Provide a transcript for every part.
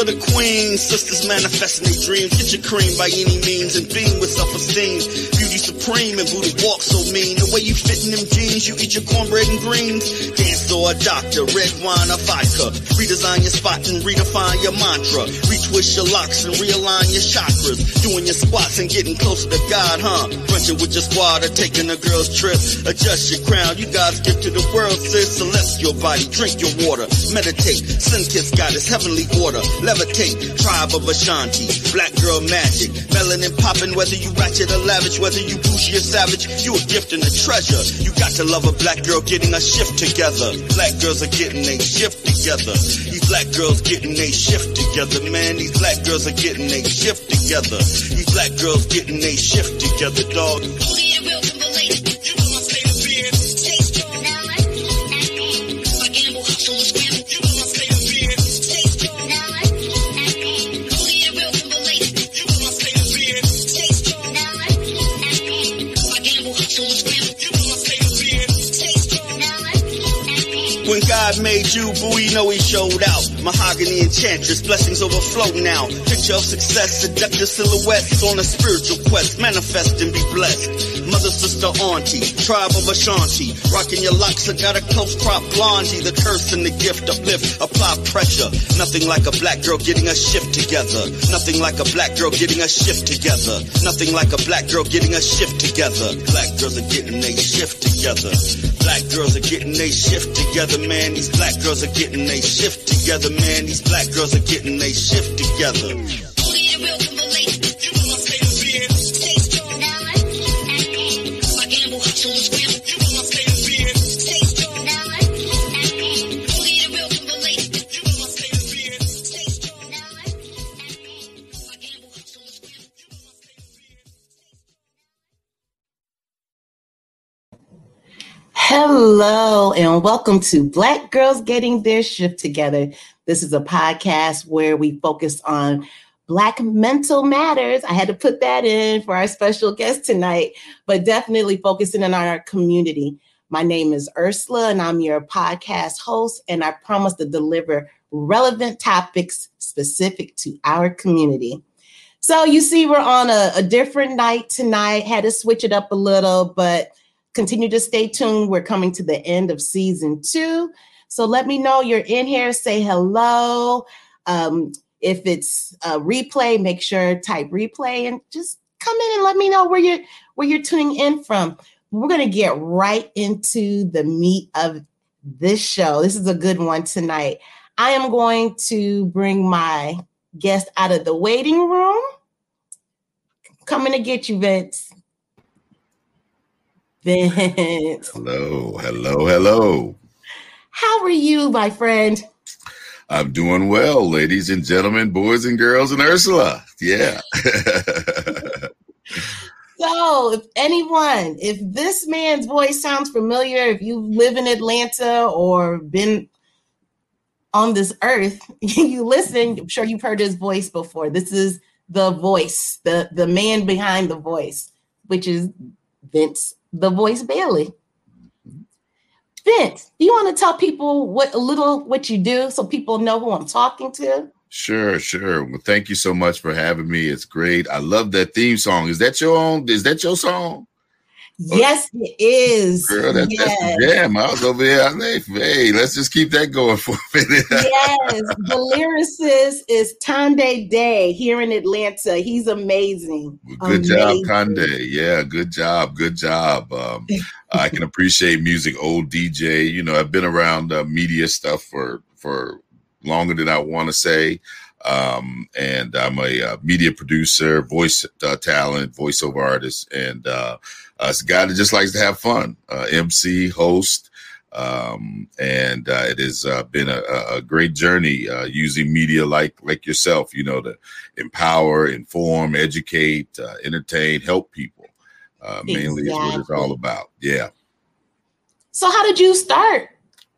for the queen, sisters manifesting their dreams. Get your cream by any means and beam with self-esteem. Beauty supreme and booty walk so mean. The way you fit in them jeans, you eat your cornbread and greens. Dance or a doctor, red wine or vodka. Redesign your spot and redefine your mantra. Retwist your locks and realign your chakras. Doing your squats and getting closer to God, huh? Brunching with your squad or taking a girl's trip. Adjust your crown, you God's gift to the world, sis. Celestial body, drink your water. Meditate, sun kiss goddess, heavenly order levitate. Tribe of Ashanti, black girl magic. Melanin popping, whether you ratchet or lavish, whether you bougie or savage, you a gift and a treasure. You got to love a black girl getting a shift together. Black girls are getting a shift together. These black girls getting a shift together, man. These black girls are getting a shift together. These black girls getting a shift together, dog. God made you, boo, you know he showed out. Mahogany enchantress, blessings overflow now. Picture of success, seductive silhouettes on a spiritual quest. Manifest and be blessed. Mother, sister, auntie, tribe of Ashanti. Rocking your locks, I got a close crop blondie. The curse and the gift uplift, apply pressure. Nothing like a black girl getting a shift together. Nothing like a black girl getting a shift together. Nothing like a black girl getting a shift together. Black girls are getting a shift together. Black girls are getting a shift together, man. These black girls are getting a shift together, man. These black girls are getting a shift together. Hello, and welcome to Black Girls Getting Their Shift Together. This is a podcast where we focus on Black mental matters. I had to put that in for our special guest tonight, but definitely focusing on our community. My name is Ursula, and I'm your podcast host, and I promise to deliver relevant topics specific to our community. So, you see, we're on a, a different night tonight, had to switch it up a little, but continue to stay tuned. We're coming to the end of season two. So let me know you're in here. Say hello. Um, if it's a replay, make sure type replay and just come in and let me know where you're where you're tuning in from. We're gonna get right into the meat of this show. This is a good one tonight. I am going to bring my guest out of the waiting room. Coming to get you, Vince. Vince. Hello, hello, hello. How are you, my friend? I'm doing well, ladies and gentlemen, boys and girls, and Ursula. Yeah. so, if anyone, if this man's voice sounds familiar, if you live in Atlanta or been on this earth, you listen, I'm sure you've heard his voice before. This is the voice, the, the man behind the voice, which is Vince the voice Bailey. Mm-hmm. Vince, do you want to tell people what a little what you do so people know who I'm talking to? Sure, sure. Well, thank you so much for having me. It's great. I love that theme song. Is that your own? Is that your song? Yes, it is. Girl, that, yes. that's jam. I was over here. I like, hey, let's just keep that going for a minute. yes, the lyricist is Tunde Day here in Atlanta. He's amazing. good amazing. job, Tunde. Yeah, good job. Good job. Um, I can appreciate music. Old DJ. You know, I've been around uh, media stuff for for longer than I want to say. Um, and I'm a uh, media producer, voice uh, talent, voiceover artist, and uh, it's a guy that just likes to have fun. Uh, MC, host, um, and uh, it has uh, been a, a, great journey uh, using media like like yourself, you know, to empower, inform, educate, uh, entertain, help people. Mainly exactly. is what it's all about. Yeah. So, how did you start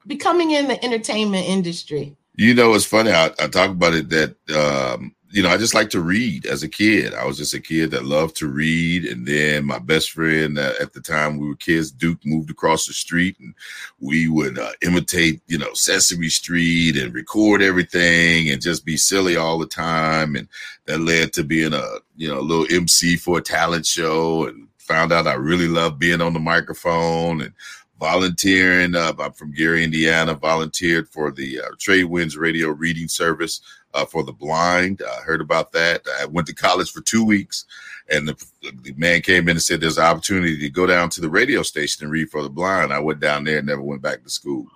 becoming in the entertainment industry? You know, it's funny. I, I talk about it that um, you know, I just like to read as a kid. I was just a kid that loved to read. And then my best friend uh, at the time we were kids, Duke, moved across the street and we would uh, imitate, you know, Sesame Street and record everything and just be silly all the time. And that led to being a, you know, a little MC for a talent show and found out I really loved being on the microphone and volunteering. Uh, I'm from Gary, Indiana, volunteered for the uh, Trade Winds radio reading service uh, for the blind. I heard about that. I went to college for two weeks, and the, the, man came in and said there's an opportunity to go down to the radio station and read for the blind. I went down there and never went back to school.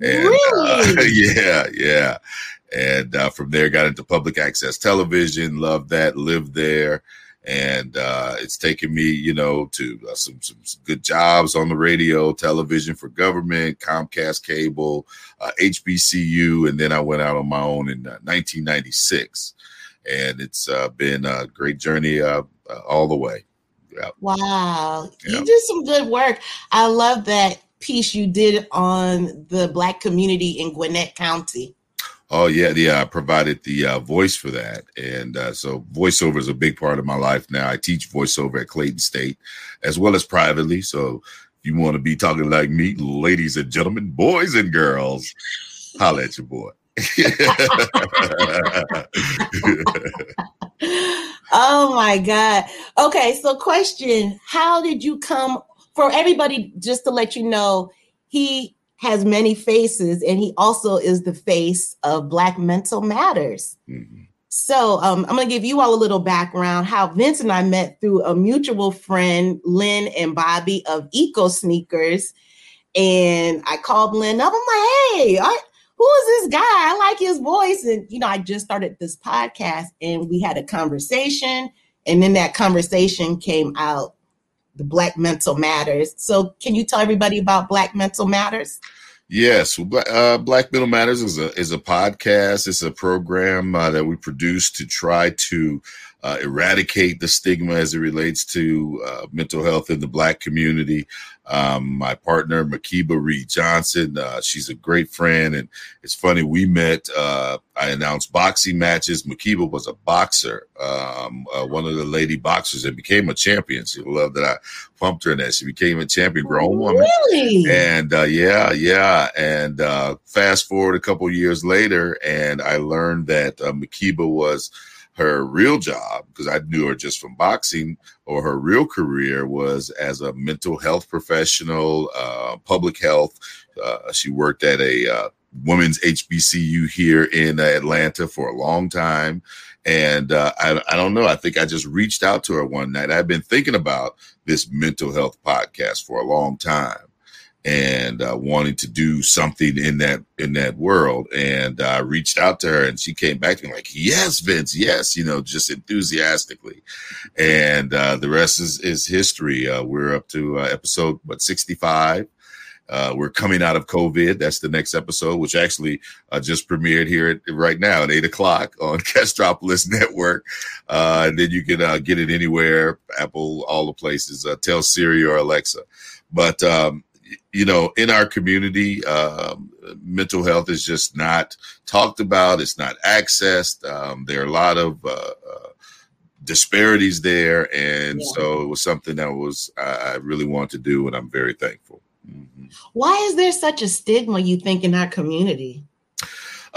And uh, really? yeah, yeah. And uh, from there, got into public access television, loved that, lived there and uh, it's taken me, you know, to uh, some, some, some good jobs on the radio, television for government, Comcast cable, uh, HBCU, and then I went out on my own in 1996, uh, and it's uh, been a great journey uh, all the way. Yep. Wow, yep. you did some good work. I love that piece you did on the Black community in Gwinnett County. Oh yeah, yeah. I provided the uh, voice for that, and uh, so voiceover is a big part of my life now. I teach voiceover at Clayton State, as well as privately. So if you want to be talking like me, ladies and gentlemen, boys and girls, holla at your boy. oh my god. Okay, so question: How did you come? For everybody, just to let you know, he has many faces, and he also is the face of Black Mental Matters. Mm-hmm. So um, I'm going to give you all a little background how Vince and I met through a mutual friend, Lynn and Bobby of Eco Sneakers. And I called Lynn up. I'm like, hey, I, who is this guy? I like his voice. And, you know, I just started this podcast and we had a conversation. And then that conversation came out the Black Mental Matters. So, can you tell everybody about Black Mental Matters? Yes, uh, Black Mental Matters is a is a podcast. It's a program uh, that we produce to try to uh, eradicate the stigma as it relates to uh, mental health in the Black community. Um, my partner, Makiba Reed Johnson, uh, she's a great friend. And it's funny, we met, uh, I announced boxing matches. Makiba was a boxer, um, uh, one of the lady boxers that became a champion. She loved that I pumped her in that. She became a champion grown woman. Really? And uh, yeah, yeah. And uh, fast forward a couple years later, and I learned that uh, Makiba was her real job, because I knew her just from boxing, or her real career was as a mental health professional, uh, public health. Uh, she worked at a uh, women's HBCU here in Atlanta for a long time. And uh, I, I don't know. I think I just reached out to her one night. I've been thinking about this mental health podcast for a long time and uh, wanting to do something in that in that world. And I uh, reached out to her, and she came back to me like, "Yes, Vince, yes," you know, just enthusiastically. And uh, the rest is is history. Uh, we're up to uh, episode what sixty five. Uh, we're coming out of COVID. That's the next episode, which actually just premiered here at, right now at eight o'clock on Castropolis Network. And then you can get it anywhere, Apple, all the places. Tell Siri or Alexa. But um, you know, in our community, um, mental health is just not talked about. It's not accessed. Um, there are a lot of uh, uh, disparities there, and yeah. so it was something that was I really wanted to do, and I'm very thankful. Mm-hmm. Why is there such a stigma? You think in our community?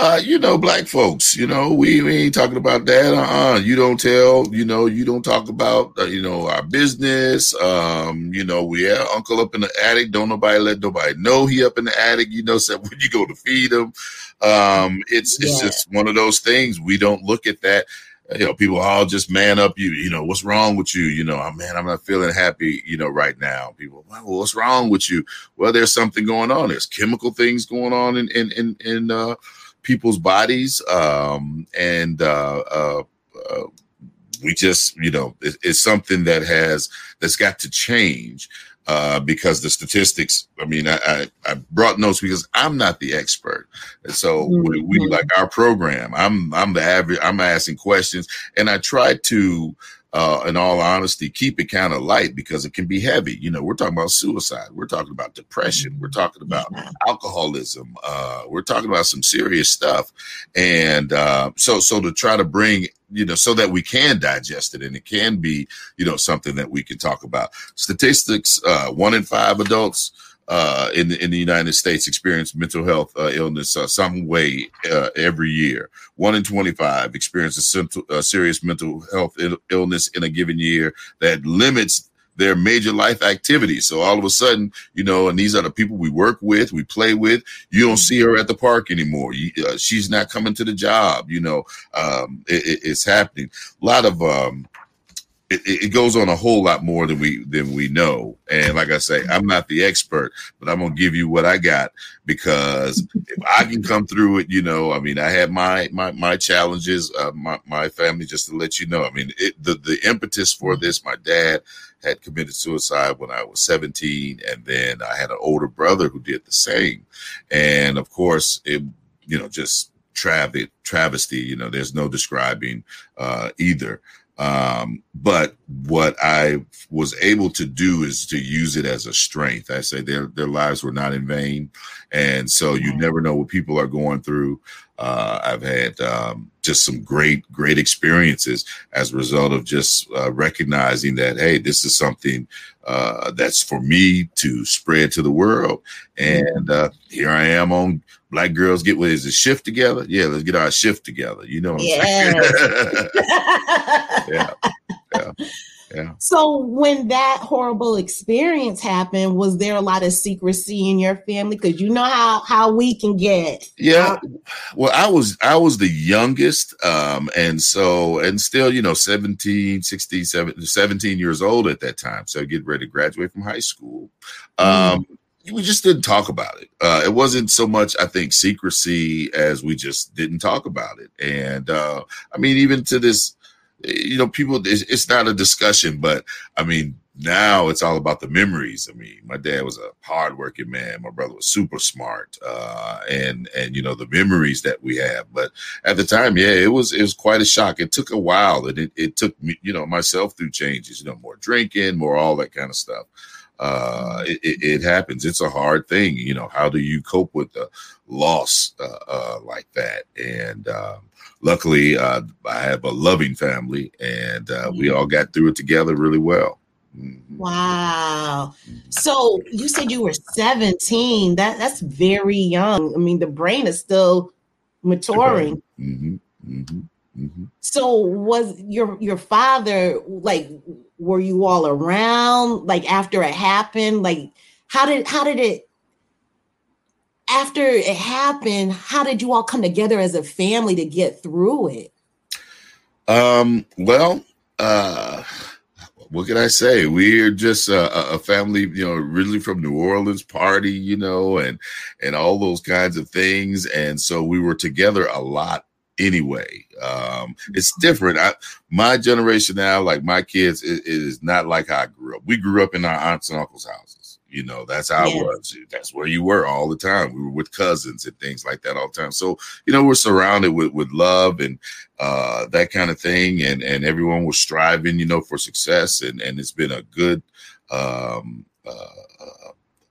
Uh, you know, black folks, you know, we, we ain't talking about that. Uh-uh. You don't tell, you know, you don't talk about, uh, you know, our business. Um, you know, we have uncle up in the attic. Don't nobody let nobody know he up in the attic, you know, so when you go to feed him. Um, it's, yeah. it's just one of those things. We don't look at that you know, people all just man up. You, you know, what's wrong with you? You know, oh, man, I'm not feeling happy. You know, right now. People, well, what's wrong with you? Well, there's something going on. There's chemical things going on in in in, in uh, people's bodies, um, and uh, uh, uh, we just, you know, it, it's something that has that's got to change. Uh, because the statistics, I mean, I, I, I, brought notes because I'm not the expert. And so mm-hmm. we, we, like our program, I'm, I'm the average, I'm asking questions and I try to, uh, in all honesty, keep it kind of light because it can be heavy. You know, we're talking about suicide, we're talking about depression, we're talking about alcoholism, uh, we're talking about some serious stuff, and uh, so so to try to bring you know so that we can digest it and it can be you know something that we can talk about. Statistics: uh, one in five adults uh, in the, in the United States experience mental health uh, illness uh, some way uh, every year. One in 25 experience a, serious mental health Ill- illness in a given year that limits their major life activities. So all of a sudden, you know, and these are the people we work with, we play with. You don't see her at the park anymore. You, uh, she's not coming to the job. You know, um, it, it's happening. A lot of um, it, it, goes on a whole lot more than we than we know. And like I say, I'm not the expert, but I'm gonna give you what I got because if I can come through it, you know, I mean, I had my my my challenges, uh, my my family. Just to let you know, I mean, it, the the impetus for this, my dad had committed suicide when I was 17, and then I had an older brother who did the same, and of course, it you know just travesty travesty. You know, there's no describing uh, either. Um, but what I was able to do is to use it as a strength. I say their their lives were not in vain, and so you never know what people are going through. Uh, I've had um, just some great great experiences as a result of just uh, recognizing that hey, this is something uh, that's for me to spread to the world, and uh, here I am on black girls get what is a shift together? Yeah, let's get our shift together. You know what I'm saying? yeah. yeah. Yeah. So when that horrible experience happened, was there a lot of secrecy in your family? Because you know how how we can get. Yeah. Well, I was I was the youngest. Um, and so and still, you know, 17, 16, 17, 17 years old at that time. So get ready to graduate from high school. Mm. Um, mm we just didn't talk about it. Uh, it wasn't so much, I think, secrecy as we just didn't talk about it. And uh, I mean, even to this, you know, people, it's, it's, not a discussion, but I mean, now it's all about the memories. I mean, my dad was a hardworking man. My brother was super smart, uh, and and you know the memories that we have. But at the time, yeah, it was it was quite a shock. It took a while, and it, it took me, you know, myself through changes. You know, more drinking, more all that kind of stuff uh, it, it, happens. It's a hard thing. You know, how do you cope with the loss uh, uh, like that? And um, luckily, uh, I have a loving family, and uh, we all got through it together really well. Mm-hmm. Wow. So you said you were 17. That that's very young. I mean, the brain is still maturing. Mm-hmm. Mm-hmm. Mm-hmm. So was your your father like were you all around like after it happened? Like how did how did it after it happened, how did you all come together as a family to get through it? Um, well, uh what can I say? We're just a, a, family, you know, really from New Orleans party, you know, and and all those kinds of things. And so we were together a lot anyway. Um, it's different. I, my generation now, like my kids, it, it is not like how I grew up. We grew up in our aunts and uncles' houses. You know, that's how yeah. it was. That's where you were all the time. We were with cousins and things like that all the time. So, you know, we're surrounded with with love and uh, that kind of thing, and and everyone was striving, you know, for success, and and it's been a good um, uh,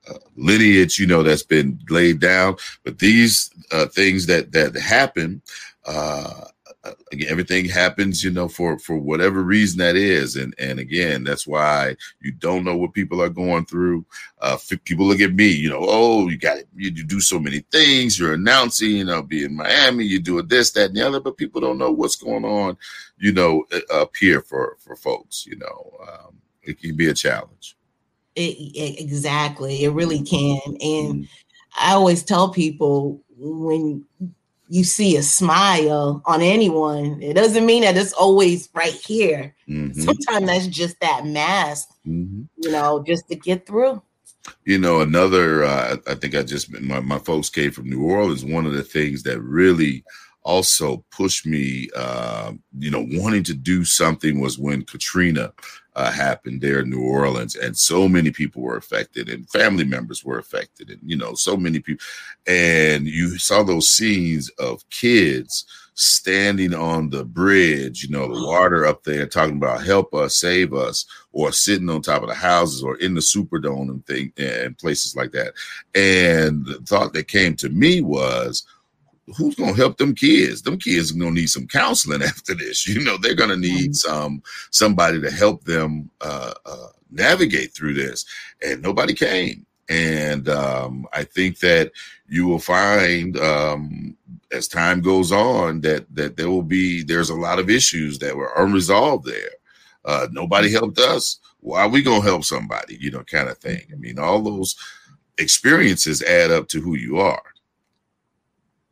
uh, lineage, you know, that's been laid down. But these uh, things that that happen uh, again, everything happens, you know, for for whatever reason that is, and and again, that's why you don't know what people are going through. Uh, people look at me, you know, oh, you got you, you do so many things. You're announcing, you know, be in Miami, you do this, that, and the other, but people don't know what's going on, you know, up here for for folks. You know, um, it can be a challenge. It, it, exactly, it really can, and mm-hmm. I always tell people when you see a smile on anyone, it doesn't mean that it's always right here. Mm-hmm. Sometimes that's just that mask, mm-hmm. you know, just to get through. You know, another, uh, I think I just, my, my folks came from New Orleans. One of the things that really also pushed me, uh, you know, wanting to do something was when Katrina uh, happened there in New Orleans, and so many people were affected, and family members were affected, and you know, so many people, and you saw those scenes of kids standing on the bridge, you know, the water up there, talking about help us, save us, or sitting on top of the houses or in the Superdome and thing and places like that. And the thought that came to me was, who's gonna help them kids? Them kids are gonna need some counseling after this. You know, they're gonna need some somebody to help them uh, uh, navigate through this. And nobody came. And um, I think that you will find um, as time goes on that that there will be there's a lot of issues that were unresolved there. Uh, nobody helped us. Why are we gonna help somebody? You know, kind of thing. I mean, all those experiences add up to who you are.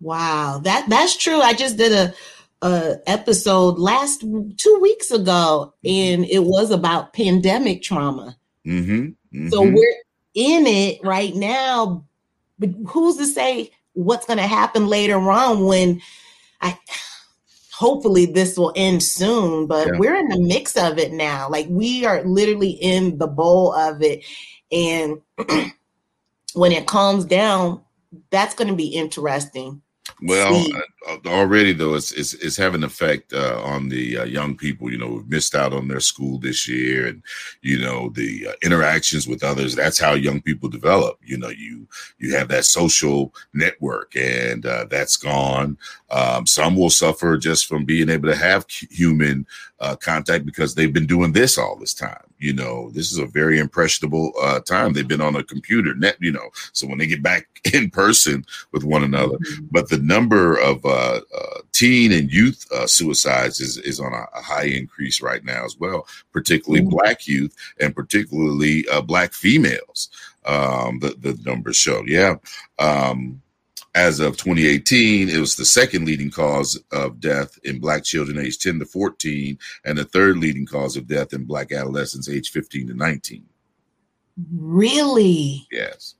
Wow, that that's true. I just did a a episode last two weeks ago, and it was about pandemic trauma. Mm-hmm, mm-hmm. So we're in it right now, but who's to say what's going to happen later on when I hopefully this will end soon, but yeah. we're in the mix of it now. Like we are literally in the bowl of it. And when it calms down, that's going to be interesting well, uh, uh, already though, it's, it's, it's having an effect uh, on the uh, young people. You know, who've missed out on their school this year, and you know the uh, interactions with others. That's how young people develop. You know, you you have that social network, and uh, that's gone. Um, some will suffer just from being able to have human contact because they've been doing this all this time. You know, this is a very impressionable uh, time. They've been on a computer net, you know, so when they get back in person with one another, mm-hmm. but the number of uh, uh, teen and youth uh, suicides is, is on a, a, high increase right now as well, particularly mm-hmm. black youth and particularly uh, black females. Um, the, the numbers show, yeah. Um, as of 2018, it was the second leading cause of death in black children aged 10 to 14, and the third leading cause of death in black adolescents aged 15 to 19. Really? Yes.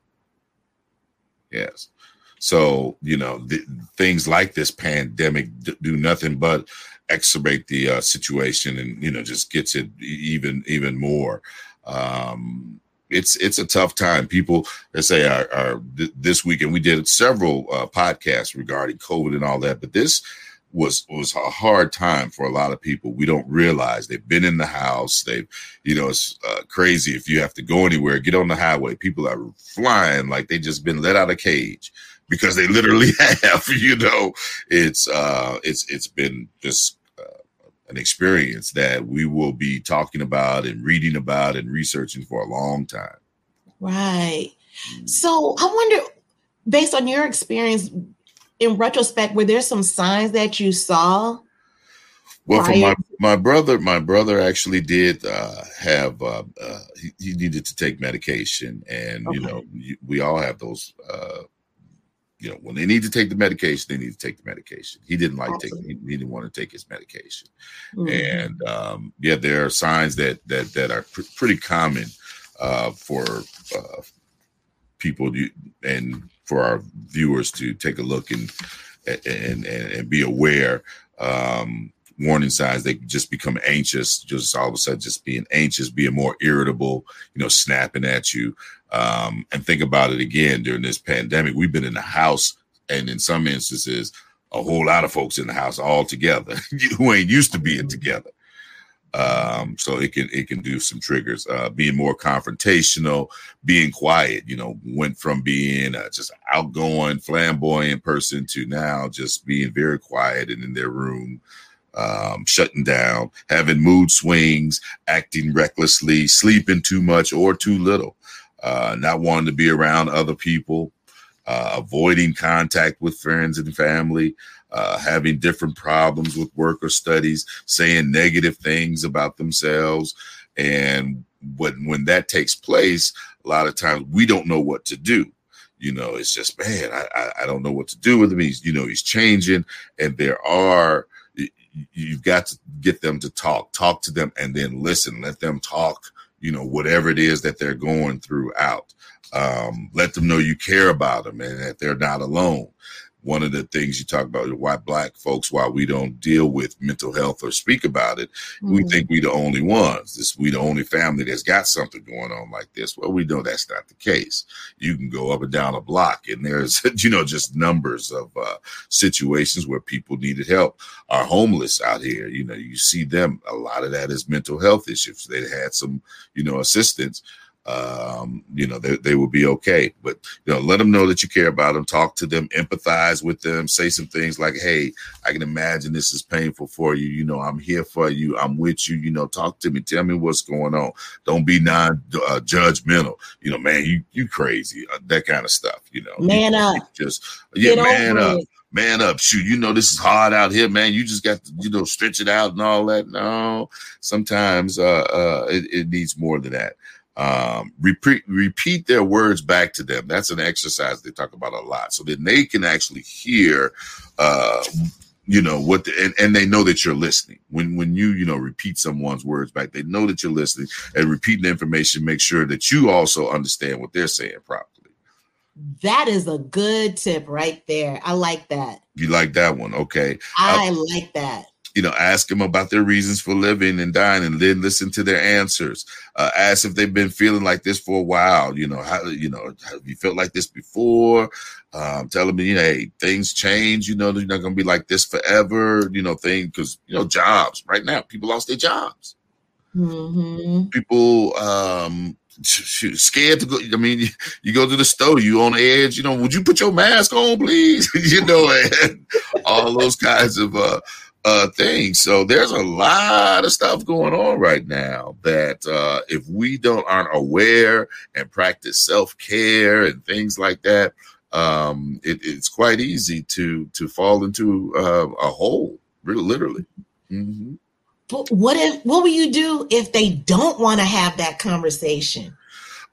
Yes. So, you know, th- things like this pandemic d- do nothing but exacerbate the uh, situation and, you know, just gets it even, even more. Um, it's it's a tough time. People they say are, are th- this weekend we did several uh, podcasts regarding COVID and all that, but this was was a hard time for a lot of people. We don't realize they've been in the house. They've you know it's uh, crazy if you have to go anywhere, get on the highway. People are flying like they just been let out of cage because they literally have. You know, it's uh it's it's been just an experience that we will be talking about and reading about and researching for a long time. Right. Mm. So I wonder, based on your experience, in retrospect, were there some signs that you saw? Well, for my, my brother, my brother actually did uh, have uh, uh, he, he, needed to take medication, and okay. you know we all have those uh, you know, when they need to take the medication, they need to take the medication. He didn't like taking, he, he, didn't want to take his medication. Mm-hmm. And um, yeah, there are signs that that that are pr- pretty common uh, for uh, people to, and for our viewers to take a look and and and, and be aware. Um, warning signs they just become anxious just all of a sudden just being anxious being more irritable you know snapping at you um, and think about it again during this pandemic. We've been in the house, and in some instances, a whole lot of folks in the house all together who ain't used to being together. Um, so it can it can do some triggers. Uh, being more confrontational, being quiet. You know, went from being a just outgoing, flamboyant person to now just being very quiet and in their room. Um, shutting down, having mood swings, acting recklessly, sleeping too much or too little uh, not wanting to be around other people, uh, avoiding contact with friends and family, uh, having different problems with work or studies, saying negative things about themselves. And when when that takes place, a lot of times we don't know what to do. You know, it's just man, I I, I don't know what to do with him. He's you know he's changing, and there are you've got to get them to talk, talk to them, and then listen. Let them talk you know, whatever it is that they're going through out. Um, let them know you care about them and that they're not alone. One of the things you talk about why black folks why we don't deal with mental health or speak about it mm-hmm. we think we the only ones. This we the only family that's got something going on like this. Well we know that's not the case. You can go up and down a block and there's you know just numbers of uh, situations where people needed help. Are homeless out here you know you see them a lot of that is mental health issues. They had some you know assistance um, you know, they, they will be okay. But, you know, let them know that you care about them, talk to them, empathize with them, say some things like, hey, I can imagine this is painful for you. You know, I'm here for you. I'm with you. You know, talk to me. Tell me what's going on. Don't be non uh, judgmental. You know, man, you you crazy. Uh, that kind of stuff, you know. Man you, up. Just, yeah, Get man up. It man up. Shoot, you know this is hard out here, man. You just got to, you know, stretch it out and all that. No, sometimes uh, uh, it, it needs more than that um, repeat repeat their words back to them. That's an exercise they talk about a lot, so that they can actually hear, uh, you know what, the, and, and they know that you're listening. When when you you know repeat someone's words back, they know that you're listening and repeating the information. Make sure that you also understand what they're saying properly. That is a good tip right there. I like that. You like that one, okay? I uh, like that you know, ask them about their reasons for living and dying, and then listen to their answers. Uh, ask if they've been feeling like this for a while. You know, how you know have you felt like this before? Um, tell them, you know, hey, things change. You know, they're not going to be like this forever. You know, thing because you know, jobs right now, people lost their jobs. Mm-hmm. People um, scared to go. I mean, you, you, go to the store, you on the edge. You know, would you put your mask on, please? you know, and all those kinds of uh, uh, thing. So there's a lot of stuff going on right now that uh, if we don't aren't aware and practice self care and things like that, um, it, it's quite easy to to fall into uh, a hole, really, literally. Mm-hmm. But what if what will you do if they don't want to have that conversation?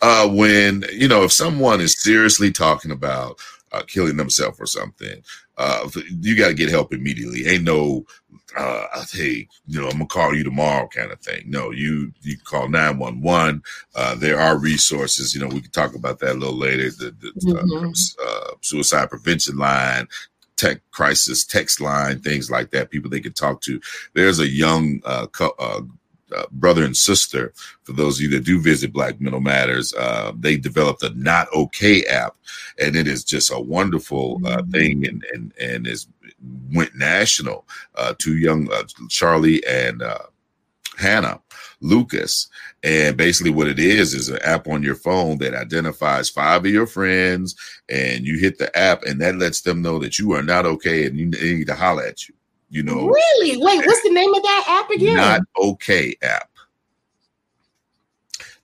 Uh, when you know if someone is seriously talking about uh, killing themselves or something, uh, you got to get help immediately. Ain't no, uh, hey, you know, I'm gonna call you tomorrow kind of thing. No, you you call nine one one. Uh, there are resources. You know, we can talk about that a little later. The, the mm-hmm. uh, suicide prevention line, tech crisis text line, things like that. People they can talk to. There's a young uh, co- uh, brother and sister. For those of you that do visit Black Mental Matters, uh, they developed a Not Okay app, and it is just a wonderful uh, mm-hmm. thing, and and and is went national. Uh, two young uh, Charlie and uh, Hannah Lucas. And basically, what it is is an app on your phone that identifies five of your friends, and you hit the app, and that lets them know that you are not okay and you need to holler at you. You know, really? Wait, what's the name of that app again? Not okay app.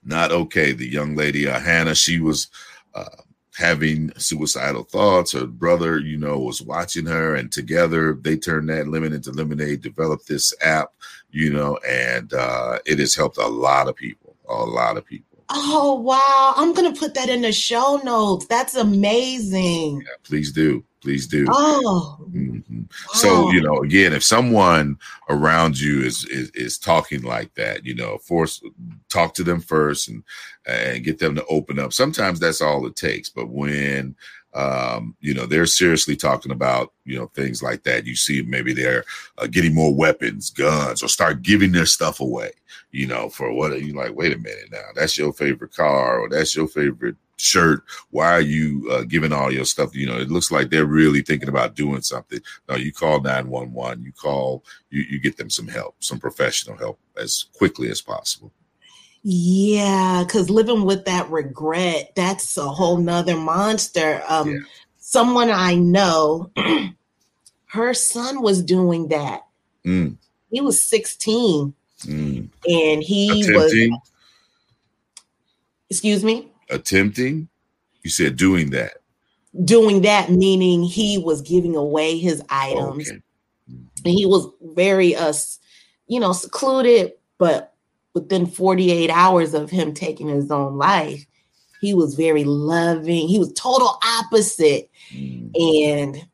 Not okay. The young lady, uh, Hannah, she was uh, having suicidal thoughts. Her brother, you know, was watching her, and together they turned that lemon into lemonade, developed this app, you know, and uh, it has helped a lot of people, a lot of people. Oh wow! I'm gonna put that in the show notes. That's amazing. Yeah, please do please do. Oh. Mm-hmm. So you know, again, if someone around you is, is is talking like that, you know, force talk to them first and and get them to open up. Sometimes that's all it takes. But when um, you know they're seriously talking about you know things like that, you see maybe they're uh, getting more weapons, guns, or start giving their stuff away. You know, for what are you like? Wait a minute now, that's your favorite car, or that's your favorite shirt. Why are you uh, giving all your stuff? You know, it looks like they're really thinking about doing something. No, you call 911, you call, you, you get them some help, some professional help as quickly as possible. Yeah, because living with that regret, that's a whole nother monster. Um, yeah. Someone I know, her son was doing that. Mm. He was 16 mm. and he Attempting. was, excuse me? Attempting? You said doing that. Doing that meaning he was giving away his items. Okay. He was very uh you know secluded, but within 48 hours of him taking his own life, he was very loving. He was total opposite. Mm. And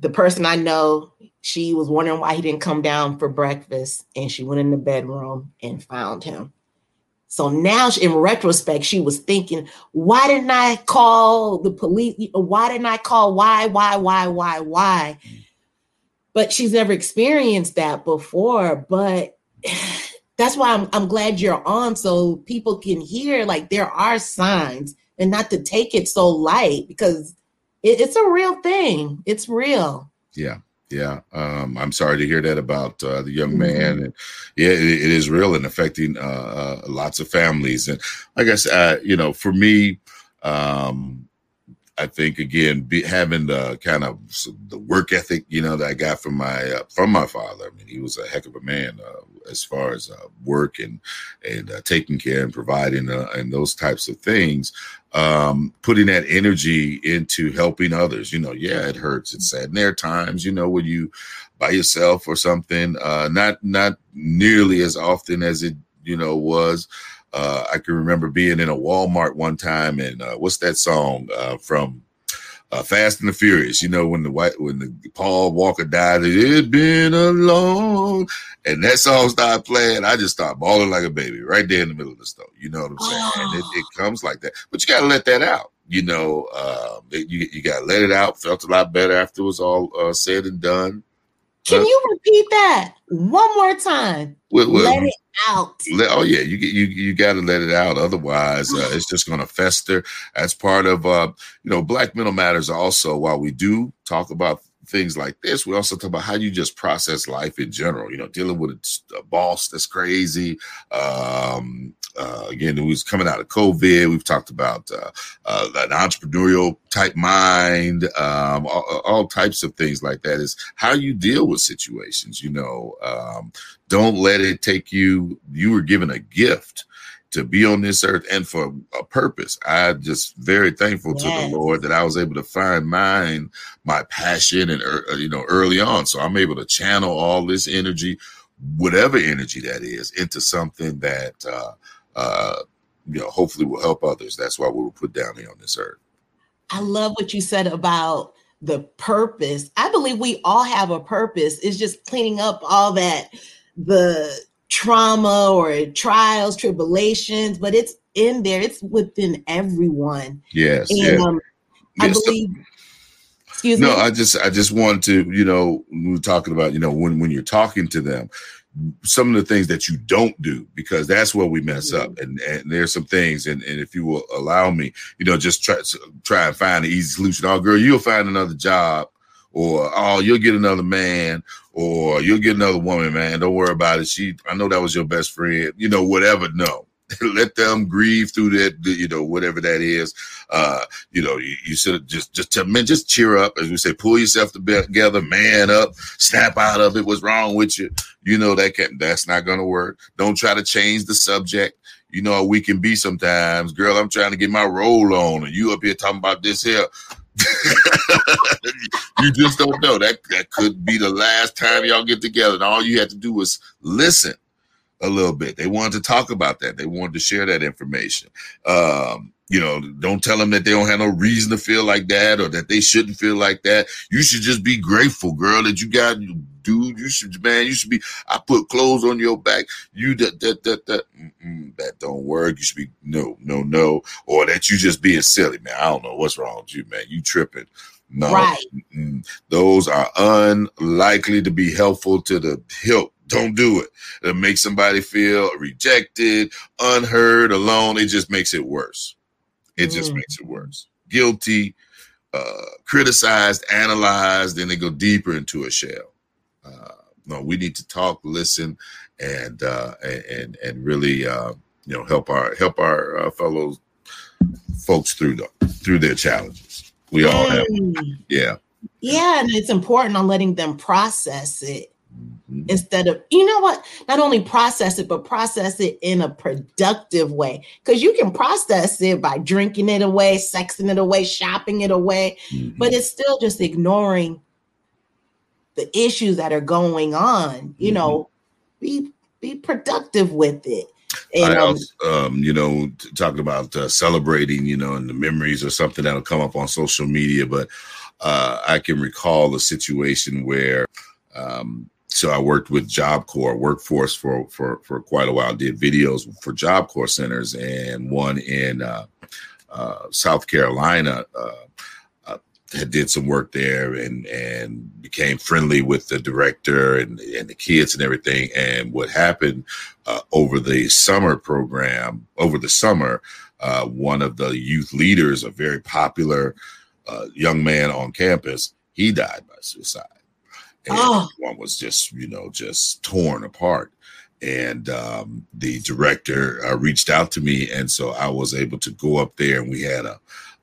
the person I know, she was wondering why he didn't come down for breakfast and she went in the bedroom and found him So now, in retrospect, she was thinking, why didn't I call the police? Why didn't I call? Why, why, why, why, why? Mm. But she's never experienced that before. But that's why I'm, I'm glad you're on so people can hear like there are signs and not to take it so light because it, it's a real thing. It's real. Yeah. Yeah, um, I'm sorry to hear that about uh, the young man, mm-hmm. and yeah, it, it is real and affecting uh, uh, lots of families. And I guess uh, you know, for me, um, I think again, be, having the kind of the work ethic, you know, that I got from my uh, from my father. I mean, he was a heck of a man uh, as far as uh, work and and uh, taking care and providing uh, and those types of things. Um, putting that energy into helping others. You know, yeah, it hurts. It's sad. And there are times, you know, when you by yourself or something. Uh, not not nearly as often as it you know was. Uh, I can remember being in a Walmart one time, and uh, what's that song uh, from uh, Fast and the Furious. You know, when the white when the Paul Walker died, it's been a long, and that song started playing. I just started bawling like a baby right there in the middle of the store. You know what I'm saying? Oh. And it, it, comes like that, but you got to let that out. You know, uh, you you got to let it out. Felt a lot better after it was all uh, said and done. Can you repeat that one more time? Let it out. Oh yeah, you you you got to let it out. Otherwise, uh, it's just going to fester. As part of uh, you know, Black Mental Matters. Also, while we do talk about things like this, we also talk about how you just process life in general. You know, dealing with a, boss that's crazy. Um, uh, again, was coming out of COVID. We've talked about uh, uh, an entrepreneurial type mind, um, all, all, types of things like that. Is how you deal with situations. You know, um, don't let it take you. You were given a gift to be on this earth and for a purpose. I just very thankful yes. to the Lord that I was able to find mine, my passion, and uh, you know early on. So I'm able to channel all this energy, whatever energy that is, into something that uh, uh, you know hopefully will help others. That's why we were put down here on this earth. I love what you said about the purpose. I believe we all have a purpose. It's just cleaning up all that the trauma or trials, tribulations, but it's in there. It's within everyone. Yes. And, yes. Um, I yes. believe. Excuse no, me. No, I just I just wanted to, you know, we were talking about, you know, when when you're talking to them, some of the things that you don't do because that's where we mess up mm-hmm. and, and there's some things and, and if you will allow me you know just try try and find an easy solution oh girl you'll find another job or oh you'll get another man or you'll get another woman man. Don't worry about it. She i know that was your best friend. You know whatever no. Let them grieve through that you know whatever that is. Uh you know you, you should just just tell men just cheer up. As we say pull yourself together man up snap out of it. What's wrong with you? You know that can that's not gonna work. Don't try to change the subject. You know we can be sometimes. Girl i'm trying to get my roll on and you up here talking about this here you just don't know. That that could be the last time y'all get together. And all you had to do was listen a little bit. They wanted to talk about that. They wanted to share that information. Um, you know, don't tell them that they don't have no reason to feel like that or that they shouldn't feel like that. You should just be grateful, girl, that you got you, dude. You should, man, you should be. I put clothes on your back. You that that that that that don't work. You should be no, no, no, or that you just being silly, man. I don't know what's wrong with you, man. You tripping. No, right. those are unlikely to be helpful to the hilt. Don't do it. It makes somebody feel rejected, unheard, alone. It just makes it worse. It mm. just makes it worse. Guilty, uh, criticized, analyzed, then they go deeper into a shell. Uh, no, we need to talk, listen, and uh, and and really uh, you know help our help our uh, fellow folks through the through their challenges. We all have, yeah, yeah, and it's important on letting them process it mm-hmm. instead of you know what not only process it but process it in a productive way because you can process it by drinking it away sexing it away shopping it away mm-hmm. but it's still just ignoring the issues that are going on you mm-hmm. know be be productive with it and, I um, um, you know, talking about uh, celebrating, you know, and the memories or something that'll come up on social media. But uh, I can recall a situation where um, so I worked with Job Corps workforce for for for quite a while. Did videos for Job Corps centers and one in uh, uh, South Carolina. Uh, uh did some work there and and became friendly with the director and and the kids and everything. And what happened uh, over the summer program over the summer, uh, one of the youth leaders, a very popular young man on campus, he died by suicide and oh. one was just you know just torn apart and um, the director uh, reached out to me and so i was able to go up there and we had a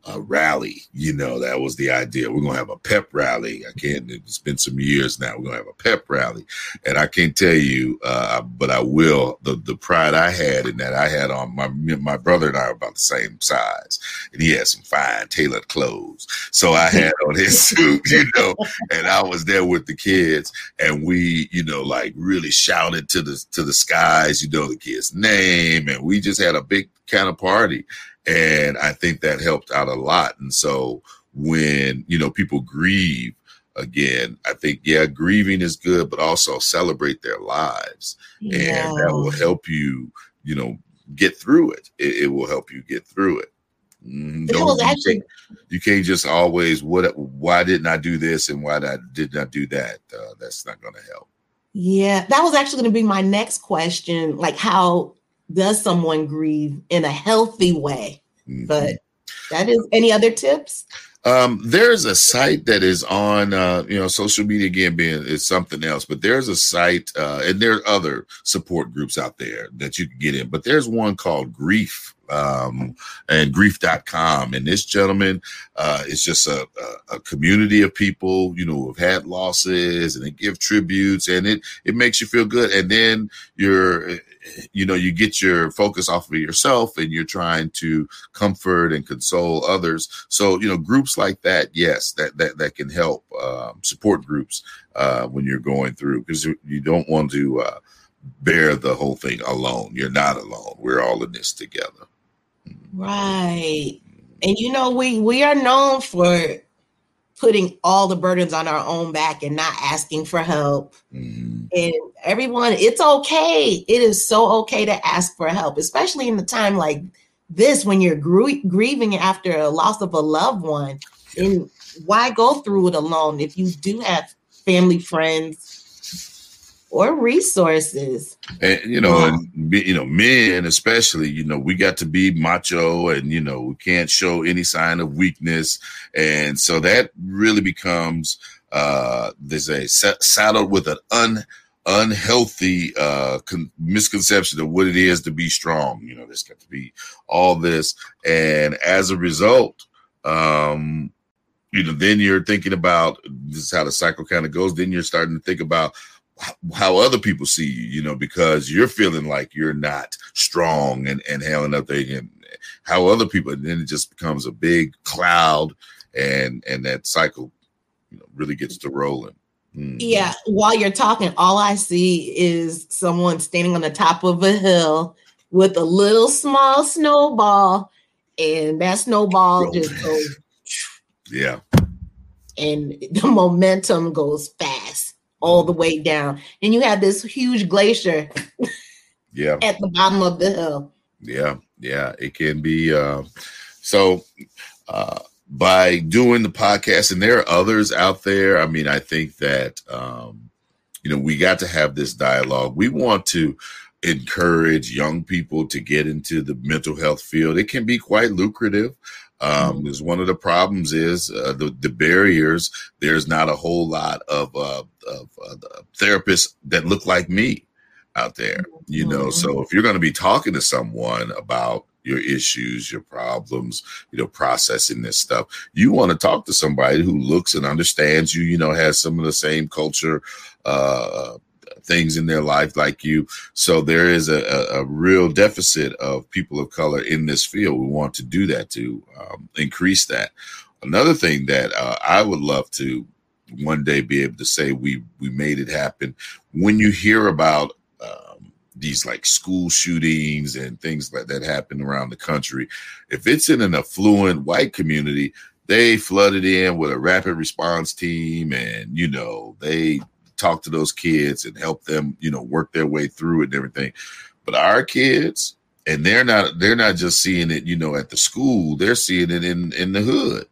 a rally. You know, that was the idea. We're gonna have a pep rally. I can't. It's been some years now. We're gonna have a pep rally, and I can't tell you, uh, but I will. The the pride I had in that I had on my my brother and I are about the same size, and he had some fine tailored clothes. So I had on his suit, you know, and I was there with the kids, and we, you know, like really shouted to the to the skies, you know, the kid's name, and we just had a big kind of party and I think that helped out a lot. And so when you know people grieve again, I think yeah, grieving is good, but also celebrate their lives, yeah. and that will help you, you know, get through it. It, it will help you get through it. Mm, don't, actually, you, can't, you, can't, just always what why didn't I do this and why did I did not do that. Uh, that's not going to help. Yeah, that was actually going to be my next question. Like, how does someone grieve in a healthy way? Mm-hmm. But that is any other tips? Um, there's a site that is on, uh, you know, social media again being is something else, but there's a site, uh, and there are other support groups out there that you can get in, but there's one called Grief um, and grief.com. And this gentleman uh, is just a, a, a, community of people, you know, who've had losses and they give tributes and it, it makes you feel good. And then you're, you know, you get your focus off of yourself and you're trying to comfort and console others. So, you know, groups like that, yes, that, that, that can help um, support groups uh, when you're going through because you don't want to, uh, bear the whole thing alone. You're not alone. We're all in this together. Right. And you know, we we are known for putting all the burdens on our own back and not asking for help. Mm-hmm. And everyone, it's okay. It is so okay to ask for help, especially in the time like this when you're gr- grieving after a loss of a loved one. And why go through it alone if you do have family, friends, or resources. And you know, and you know, men especially, you know, we got to be macho, and you know, we can't show any sign of weakness, and so that really becomes uh there's a saddled with an un unhealthy uh con- misconception of what it is to be strong. You know there's got to be all this. And as a result um you know then you're thinking about this is how the cycle kind of goes then you're starting to think about how other people see you, you know, because you're feeling like you're not strong and, and hailing up there and how other people, and then it just becomes a big cloud and, and that cycle, you know, really gets to rolling. Mm-hmm. Yeah. While you're talking, all I see is someone standing on the top of a hill with a little small snowball, and that snowball just goes. Yeah. And the momentum goes fast all the way down. And you have this huge glacier yeah at the bottom of the hill. Yeah, yeah. It can be uh so uh by doing the podcast, and there are others out there. I mean, I think that um, you know, we got to have this dialogue. We want to encourage young people to get into the mental health field. It can be quite lucrative. Um, because mm-hmm. one of the problems is uh, the the barriers. There's not a whole lot of uh, of uh, therapists that look like me out there. You know, mm-hmm. so if you're going to be talking to someone about your issues, your problems, you know, processing this stuff. You want to talk to somebody who looks and understands you, you know, has some of the same culture, uh, things in their life like you. So there is a, a, a, real deficit of people of color in this field. We want to do that to um, increase that. Another thing that uh, I would love to one day be able to say we we made it happen. When you hear about um, these like school shootings and things like that happen around the country, if it's in an affluent white community, they flooded in with a rapid response team, and you know they talk to those kids and help them, you know, work their way through it and everything. But our kids, and they're not they're not just seeing it, you know, at the school, they're seeing it in in the hood.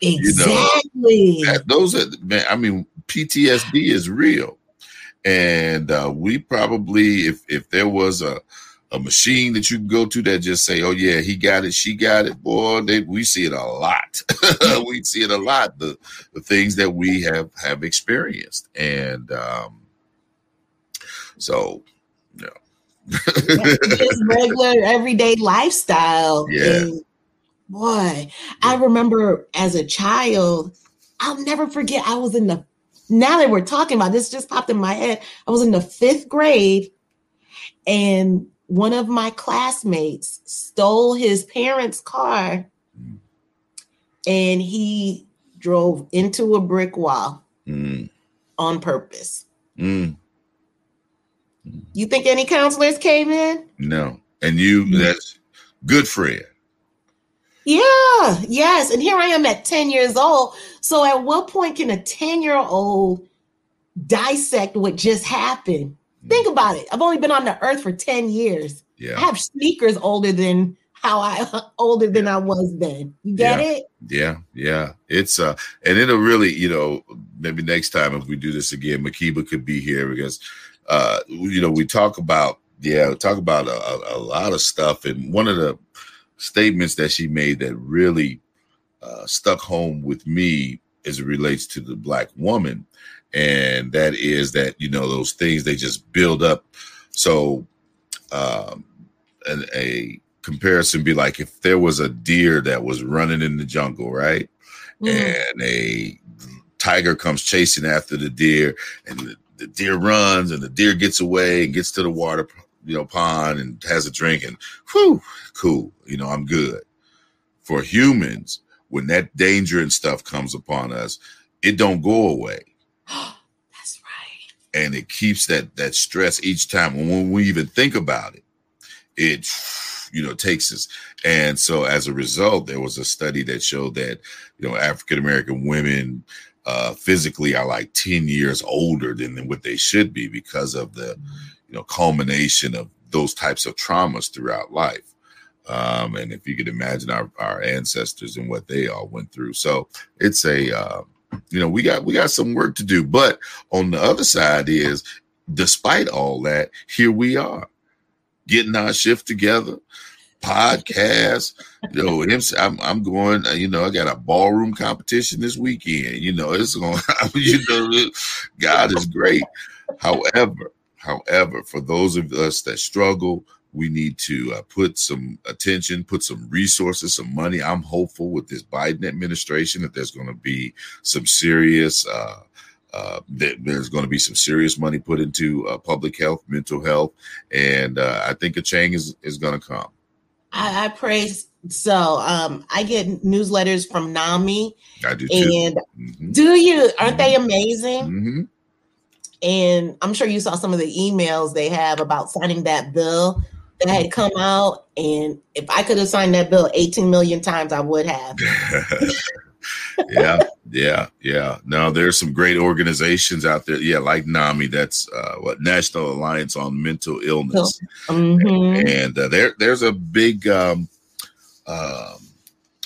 Exactly. You know, those are man, I mean, PTSD is real. And uh, we probably if if there was a a machine that you can go to that just say, "Oh yeah, he got it, she got it." Boy, they, we see it a lot. we see it a lot. The the things that we have have experienced, and um, so you know, just regular everyday lifestyle. Yeah. And boy, I remember as a child, I'll never forget. I was in the now that we're talking about this, just popped in my head. I was in the fifth grade, and one of my classmates stole his parents' car and he drove into a brick wall Mm, on purpose. mm, You think any counselors came in? no, and you Mm. that's good friend. Yeah, yes. And here I am at 10 years old. So at what point can a 10 year old dissect what just happened? Think about it. I've only been on the earth for 10 years. Yeah. I have sneakers older than how I older than I was then. You get it? yeah, yeah. It's uh, and it'll really, you know, maybe next time if we do this again, Makeba could be here because, uh, you know, we talk about yeah, we talk about a, a, a lot of stuff, and one of the statements that she made that really uh, stuck home with me as it relates to the black woman, and that is that you know those things they just build up. So, um, an, a comparison be like if there was a deer that was running in the jungle, right, Mhm. and a tiger comes chasing after the deer, and the, the deer runs, and the deer gets away and gets to the water, you know, pond and has a drink, and whew, cool, you know, I'm good. For humans, when that danger and stuff comes upon us, it don't go away That's right. and it keeps that that stress each time. When we even think about it it you know takes us. And so as a result there was a study that showed that you know african american women uh physically are like 10 years older than, than what they should be because of the you know culmination of those types of traumas throughout life. Um and if you could imagine our, our ancestors and what they all went through. So it's a uh you know we got we got some work to do. But on the other side is despite all that here we are getting our shift together podcast you know I'm, I'm going uh, you know i got a ballroom competition this weekend you know it's going you know god is great. However however for those of us that struggle we need to uh, put some attention put some resources some money i'm hopeful with this biden administration that there's going to be some serious uh, uh, that there's going to be some serious money put into uh, public health, mental health, and uh, I think a change is, is going to come. I, I pray so. Um, I get newsletters from NAMI, I do too. and Mhm. do you? Aren't they amazing? Mhm. And I'm sure you saw some of the emails they have about signing that bill that had come out. And if I could have signed that bill 18 million times, I would have. yeah, yeah, yeah. Now there's some great organizations out there. Yeah, like NAMI. That's uh, what National Alliance on Mental Illness. Mhm. and uh, there there's a big um, um,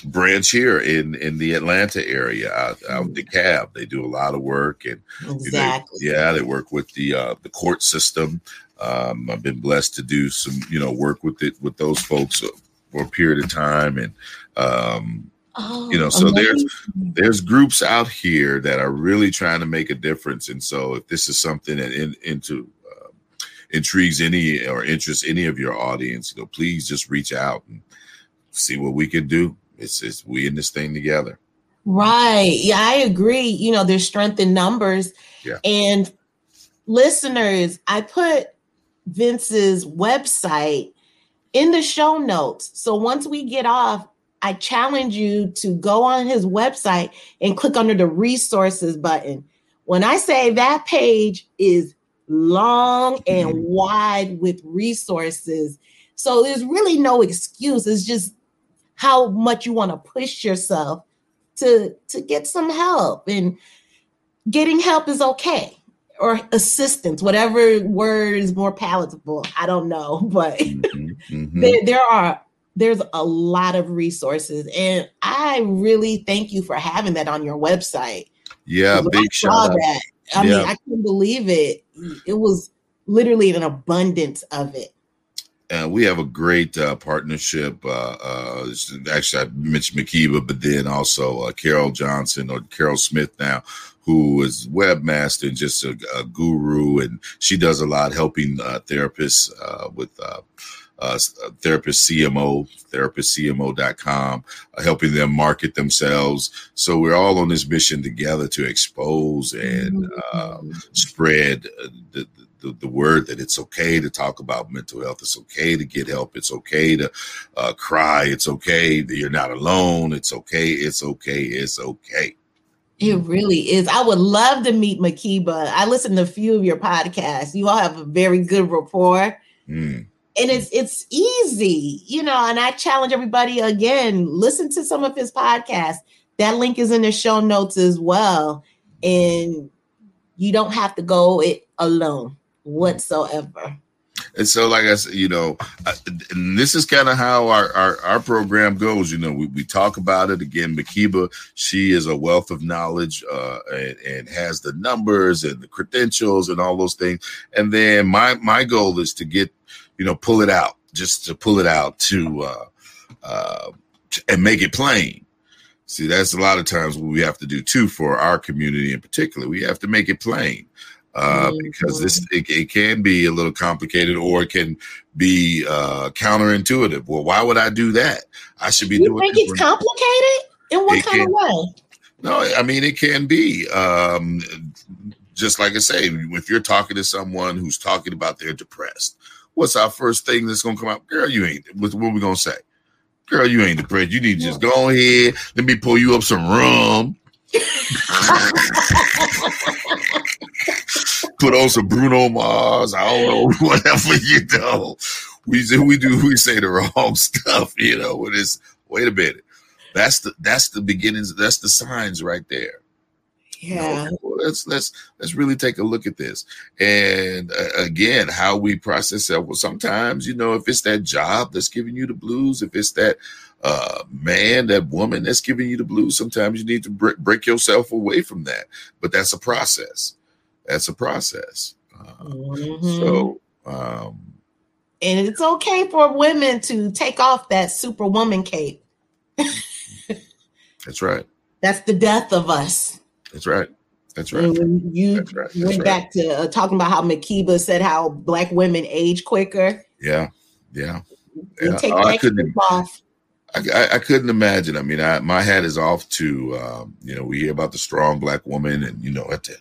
branch here in in the Atlanta area out out in DeKalb. They do a lot of work and you know, Exactly. yeah, they work with the uh, the court system. Um, I've been blessed to do some you know work with it with those folks for a period of time and. Um, Oh, you know, so there's there's groups out here that are really trying to make a difference and so if this is something that in, into uh, intrigues any or interests any of your audience you know please just reach out and see what we can do it's, it's we in this thing together Right. Yeah, I agree. You know, there's strength in numbers. Yeah. And listeners, I put Vince's website in the show notes. So once we get off, I challenge you to go on his website and click under the resources button. When I say that page is long and Mhm. wide with resources, so there's really no excuse. It's just how much you want to push yourself to to get some help and getting help is okay or assistance, whatever word is more palatable. I don't know, but mm-hmm, mm-hmm. There, there are there's a lot of resources, and I really thank you for having that on your website. Yeah, big I saw that. I yeah. mean, I couldn't believe it. It was literally an abundance of it. And we have a great uh, partnership. Uh, uh, actually, I mentioned Makeba, but then also uh, Carol Johnson or Carol Smith now, who is webmaster and just a, a guru, and she does a lot helping uh, therapists uh, with uh, uh, therapist CMO, therapistcmo.com, uh, helping them market themselves. So we're all on this mission together to expose and uh, mm-hmm. spread uh, the, the, the, word that it's okay to talk about mental health. It's okay to get help. It's okay to uh, cry. It's okay that you're not alone. It's okay. It's okay. It's okay. It really is. I would love to meet Makeba. I listen to a few of your podcasts. You all have a very good rapport. Mm. And it's it's easy, you know, and I challenge everybody again, listen to some of his podcasts. That link is in the show notes as well. And you don't have to go it alone whatsoever. And so, like I said, you know, and this is kind of how our, our, our program goes. You know, we, we talk about it again. Makeba, she is a wealth of knowledge uh, and, and has the numbers and the credentials and all those things. And then my my goal is to get, you know, pull it out, just to pull it out to uh, uh, and make it plain. See, that's a lot of times what we have to do too for our community in particular. We have to make it plain uh, mm-hmm. because this it, it, can be a little complicated or it can be uh, counterintuitive. Well, why would I do that? I should be you doing. Think it's complicated? In what it kind can, of way? No, I mean it can be. Um, just like I say, if you're talking to someone who's talking about they're depressed, what's our first thing that's gonna come out? Girl, you ain't. What, what we gonna say? Girl, you ain't depressed. You need to just go ahead. Let me pull you up some rum. Put on some Bruno Mars. I don't know, whatever you know. We do we do we say the wrong stuff, you know. When it's wait a minute. That's the that's the beginnings, that's the signs right there. Yeah. You know, let's let's let's really take a look at this. And uh, again, how we process it. Well, sometimes you know, if it's that job that's giving you the blues, if it's that uh, man, that woman that's giving you the blues, sometimes you need to break, break yourself away from that. But that's a process. That's a process. Uh, mm-hmm. So. Um, and it's okay for women to take off that superwoman cape. that's right. That's the death of us. That's right. That's right. And you That's right. That's went right. back to uh, talking about how Makeba said how black women age quicker. Yeah. Yeah. yeah. take oh, I couldn't, off. I, I, couldn't imagine. I mean, I, my hat is off to, um, you know, we hear about the strong black woman and, you know, have to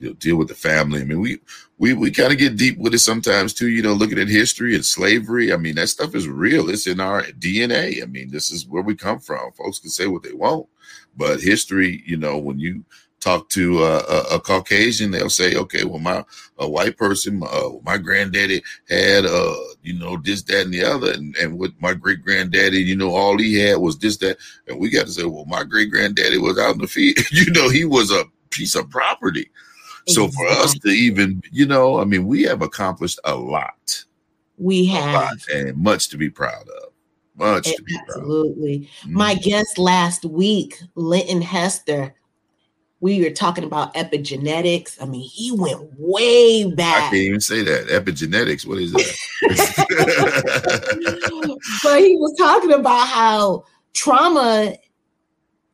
you know, deal with the family. I mean, we, we, we kind of get deep with it sometimes too, you know, looking at history and slavery. I mean, that stuff is real. It's in our DNA. I mean, this is where we come from. Folks can say what they want, but history, you know, when you, talk to a, a, Caucasian, they'll say, okay, well, my a white person, uh, my granddaddy had, uh, you know, this, that, and the other, and, and with my great granddaddy, you know, all he had was this, that, and we got to say, well, my great granddaddy was out in the field, you know, he was a piece of property. So for us to even, you know, I mean, we have accomplished a lot. We have, and much to be proud of. Much Absolutely. My mm-hmm. guest last week, Linton Hester, we were talking about epigenetics. I mean, he went way back. I can't even say that. Epigenetics, what is that? but he was talking about how trauma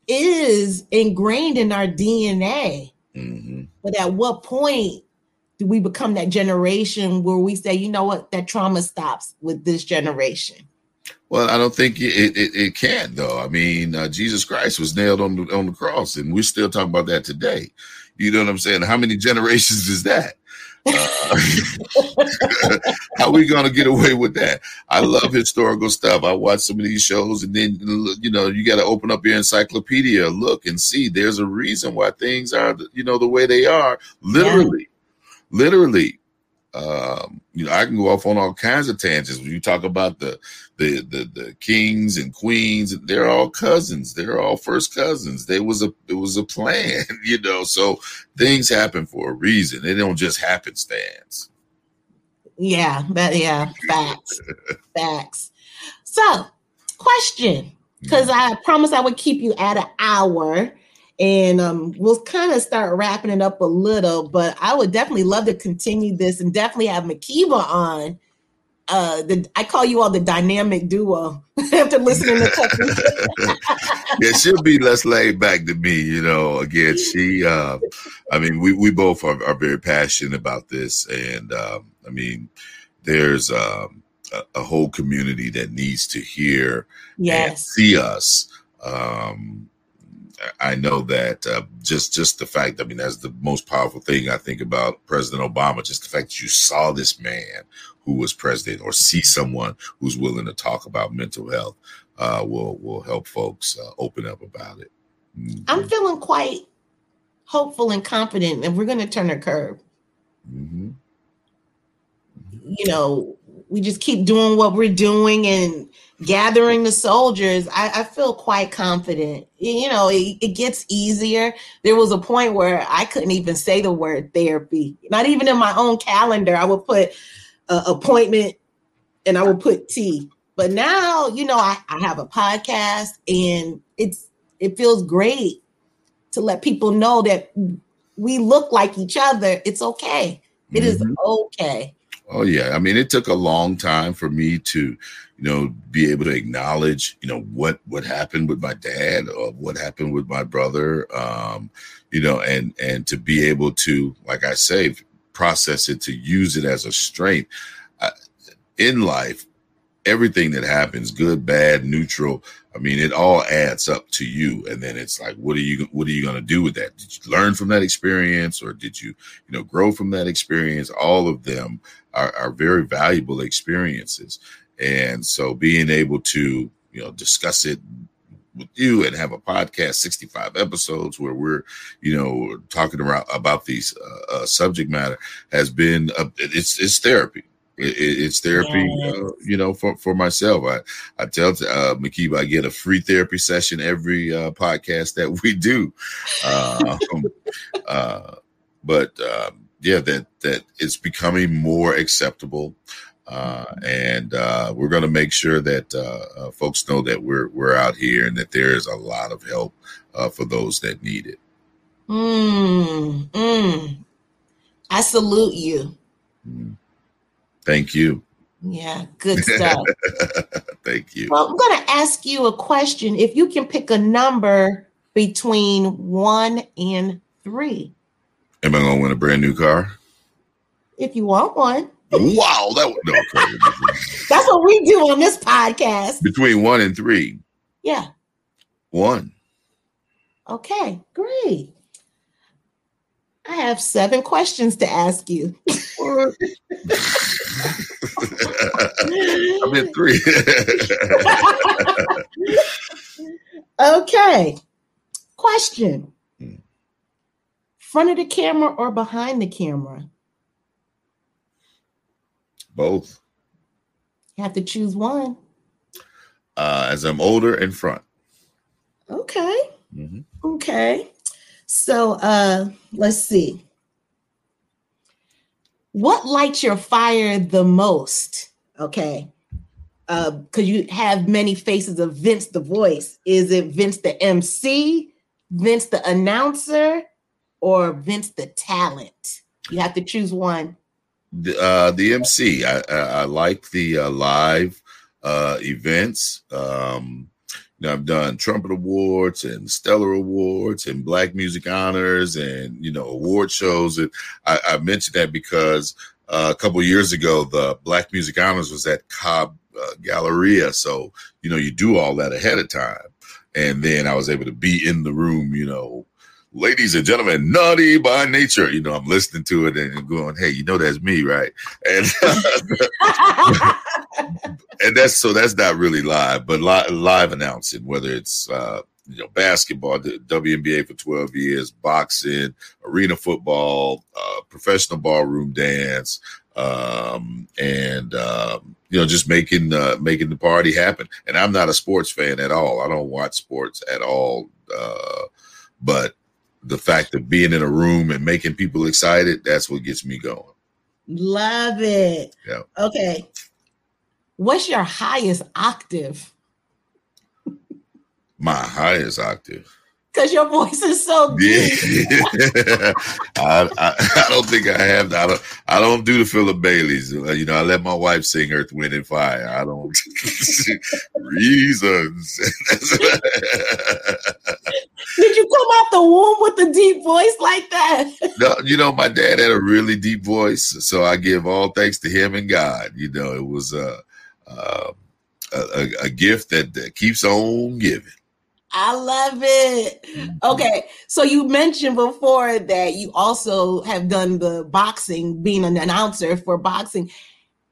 is ingrained in our DNA. Mm-hmm. But at what point do we become that generation where we say, you know what, that trauma stops with this generation? Well, I don't think it, it, it can though. I mean, uh, Jesus Christ was nailed on the on the cross, and we're still talking about that today. You know what I'm saying? How many generations is that? Uh, how are we going to get away with that? I love historical stuff. I watch some of these shows, and then you know you got to open up your encyclopedia, look and see. There's a reason why things are, you know, the way they are. Literally, yeah. literally, um, you know, I can go off on all kinds of tangents. When you talk about the the the, the kings and queens, they're all cousins. They're all first cousins. There was a it was a plan, you know. So things happen for a reason. They don't just happenstance. Yeah, but yeah, facts, facts. So, question, because I promised I would keep you at an hour and um, we'll kind of start wrapping it up a little. But I would definitely love to continue this and definitely have Makeba on. Uh, the I call you all the dynamic duo after listening to yeah, she'll be less laid back than me. You know, again, she. Uh, I mean, we we both are, are very passionate about this, and um, I mean, there's. Um, a, a whole community that needs to hear yes. and see us um, I know that uh, just just the fact. I mean, that's the most powerful thing I think about President Obama. Just the fact that you saw this man who was president, or see someone who's willing to talk about mental health, uh, will will help folks uh, open up about it. Mm-hmm. I'm feeling quite hopeful and confident, and we're going to turn a curve. Mm-hmm. You know, we just keep doing what we're doing and gathering the soldiers, I, I, feel quite confident. You know, it, it, gets easier. There was a point where I couldn't even say the word therapy, not even in my own calendar. I would put uh, appointment and I would put T. But now, you know, I, I have a podcast and it's it feels great to let people know that we look like each other. It's okay. It mm-hmm. is okay. Oh yeah, I mean, it took a long time for me to you know, be able to acknowledge, you know, what what happened with my dad or what happened with my brother, um, you know, and and to be able to, like I say, process it to use it as a strength in life. Everything that happens, good, bad, neutral, I mean, it all adds up to you, and then it's like, what are you what are you going to do with that? Did you learn from that experience, or did you you know grow from that experience? All of them are, are very valuable experiences, and so being able to, you know, discuss it with you and have a podcast 65 episodes where we're you know talking around about these uh, uh, subject matter has been a, it's it's therapy. It, it's therapy yes. uh, you know for, for myself. I i tell uh Makeba i get a free therapy session every uh, podcast that we do. Uh, uh, but um, yeah that that it's becoming more acceptable uh, and uh, we're going to make sure that uh, uh, folks know that we're we're out here and that there is a lot of help uh, for those that need it. Mm, mm. I salute you. Mm. Thank you. Yeah, good stuff. Thank you. Well, I'm going to ask you a question. If you can pick a number between one and three, am I going to win a brand new car? If you want one. Wow, that was no. That's what we do on this podcast. Between one and three. Yeah. One. Okay, great. I have seven questions to ask you. I'm in three. okay. Question. Hmm. Front of the camera or behind the camera? Both. You have to choose one. Uh, as I'm older in front. Okay. Mm-hmm. Okay. So uh let's see. What lights your fire the most? Okay. Uh, because you have many faces of Vince the voice. Is it Vince the MC, Vince the announcer, or Vince the talent? You have to choose one the, uh, the MC. I, I, I like the uh, live uh, events. Um, you know, I've done trumpet awards and stellar awards and black music honors and you know award shows. And I, I mentioned that because uh, a couple years ago, the Black Music Honors was at Cobb uh, Galleria, so you know you do all that ahead of time, and then I was able to be in the room, you know, ladies and gentlemen, naughty by nature. You know, I'm listening to it and going, hey, you know, that's me, right? And and that's so that's not really live, but li- live announcing, whether it's uh, you know basketball, the WNBA for 12 years, boxing, arena football, uh, professional ballroom dance, um, and um, you know, just making uh, making the party happen. And I'm not a sports fan at all. I don't watch sports at all. Uh, but the fact of being in a room and making people excited, that's what gets me going. Love it. Yeah. Okay. What's your highest octave? My highest octave because your voice is so deep. Yeah. I, I, I, don't think I have. I don't. I don't do the Philip Baileys. Uh, you know, I let my wife sing Earth, Wind, and Fire. I don't reasons. Did you come out the womb with a deep voice like that? no, you know, my dad had a really deep voice, so I give all thanks to him and God. You know, it was uh, uh, a, a, a gift that, that keeps on giving. I love it. Mm-hmm. Okay. So you mentioned before that you also have done the boxing, being an announcer for boxing.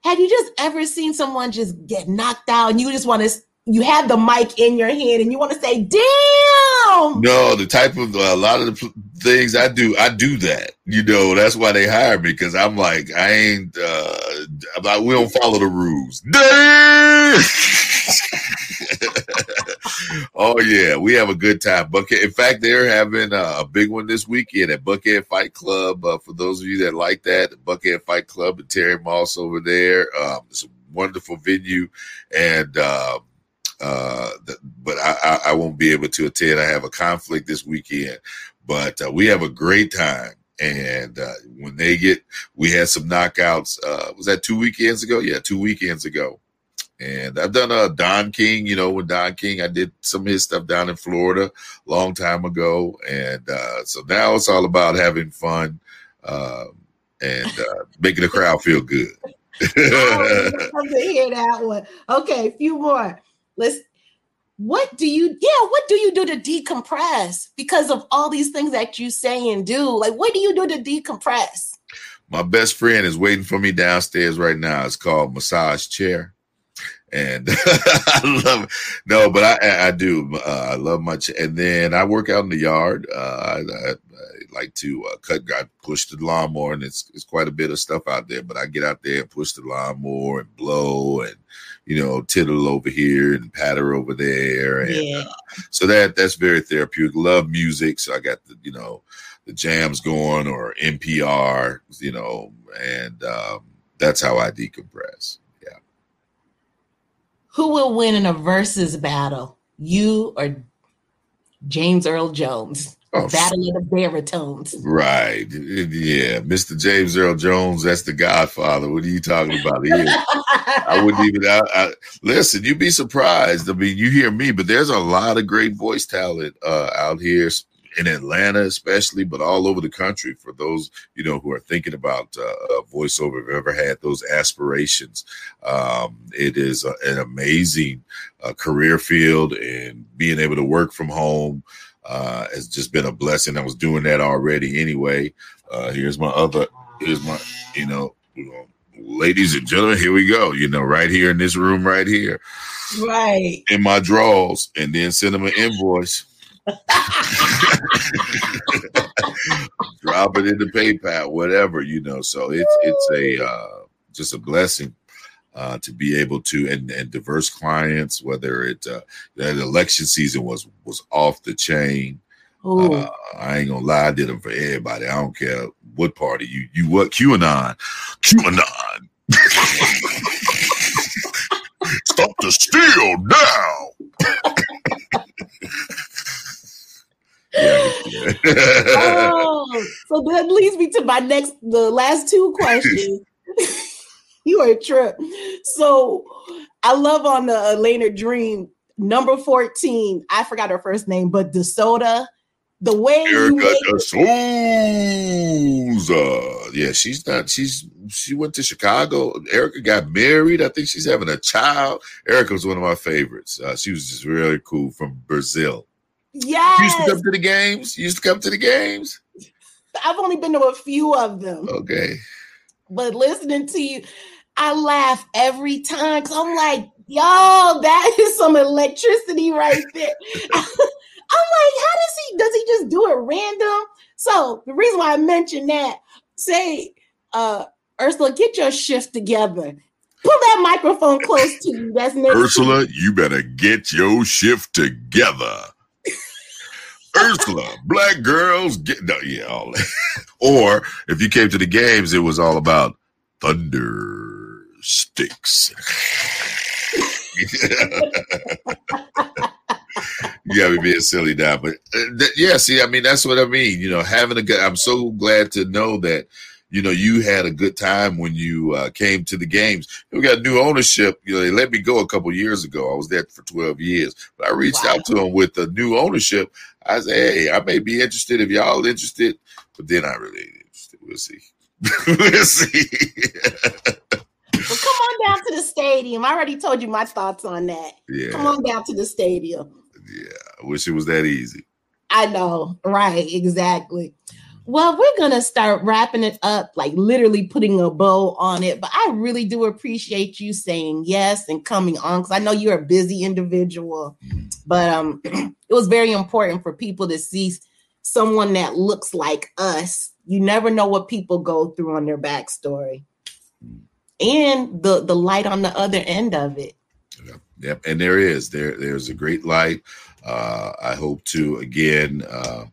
Have you just ever seen someone just get knocked out and you just want to, you have the mic in your hand and you want to say, damn? No, the type of, a lot of the things I do, I do that. You know, that's why they hire me because I'm like, I ain't, uh, I'm like, we don't follow the rules. Damn! Oh yeah, we have a good time. Buckhead. In fact, they're having a big one this weekend at Buckhead Fight Club. Uh, for those of you that like that, Buckhead Fight Club and Terry Moss over there. Um, it's a wonderful venue, and uh, uh, but I, I, I, won't be able to attend. I have a conflict this weekend, but uh, we have a great time. And uh, when they get, we had some knockouts. Uh, was that two weekends ago? Yeah, two weekends ago and I've done a uh, Don King, you know, with Don King, I did some of his stuff down in Florida a long time ago. And uh, so now it's all about having fun uh, and uh, making the crowd feel good. oh, love to hear that one. Okay, a few more. Let's what do you yeah what do you do to decompress because of all these things that you say and do like what do you do to decompress my best friend is waiting for me downstairs right now it's called massage chair and I love it. No, but I I do. Uh, I love my ch- and then I work out in the yard. Uh, I, I, I, like to uh, cut. I push the lawnmower, and it's it's quite a bit of stuff out there. But I get out there and push the lawnmower and blow and you know tittle over here and patter over there, and yeah. Uh, so that that's very therapeutic. Love music, so I got the you know the jams going or NPR, you know, and um, that's how I decompress who will win in a versus battle? You or James Earl Jones? Oh, Battle of the baritones. Right. Yeah. Mr. James Earl Jones, that's the godfather. What are you talking about? here? I wouldn't even I, I, listen, you'd be surprised. I mean, you hear me, but there's a lot of great voice talent uh, out here, in Atlanta, especially, but all over the country. For those you know who are thinking about uh, voiceover, have ever had those aspirations, um, it is a, an amazing uh, career field, and being able to work from home uh, has just been a blessing. I was doing that already anyway. Uh, here's my other. Here's my. You know. You know ladies and gentlemen, here we go. You know, right here in this room, right here, right in my drawers, and then send them an invoice. Drop it in the PayPal, whatever you know. So it's it's a uh, just a blessing uh, to be able to and, and diverse clients. Whether it uh, that election season was was off the chain. Uh, I ain't gonna lie, I did them for everybody. I don't care what party you you what QAnon, QAnon. Stop the steal now. Oh, so that leads me to my next, the last two questions. you are a trip. So I love on the Atlanta Dream number 14. I forgot her first name, but DeSoto. The way Erica DeSouza. Yeah, she's not, she's she went to Chicago. Erika got married. I think she's having a child. Erika was one of my favorites. Uh, she was just really cool from Brazil. Yes. You used to come to the games. You used to come to the games. I've only been to a few of them. Okay. But listening to you, I laugh every time because I'm like, yo, that is some electricity right there. I'm like, how does he does he just do it random? So the reason why I mentioned that, say uh Ursula, get your shift together. Pull that microphone close to you. That's next Ursula, you better get your shift together. Ursula, black girls get no, yeah, all that. or if you came to the games, it was all about thunder sticks. you got me being silly now, but uh, th- yeah, see, I mean, that's what I mean. You know, having a good. I'm so glad to know that you know you had a good time when you uh, came to the games. We got new ownership. You know, they let me go a couple years ago. I was there for 12 years, but I reached wow. out to them with the new ownership. I said, hey, I may be interested if y'all interested, but then I really interested. We'll see. we'll see. well, come on down to the stadium. I already told you my thoughts on that. Yeah. Come on down to the stadium. Yeah, I wish it was that easy. I know, right? Exactly. Well, we're going to start wrapping it up, like literally putting a bow on it. But I really do appreciate you saying yes and coming on because I know you're a busy individual. But um, it was very important for people to see someone that looks like us. You never know what people go through on their backstory and the, the light on the other end of it. Yep. yep. And there is, there, there's a great light. Uh, I hope to, again, uh,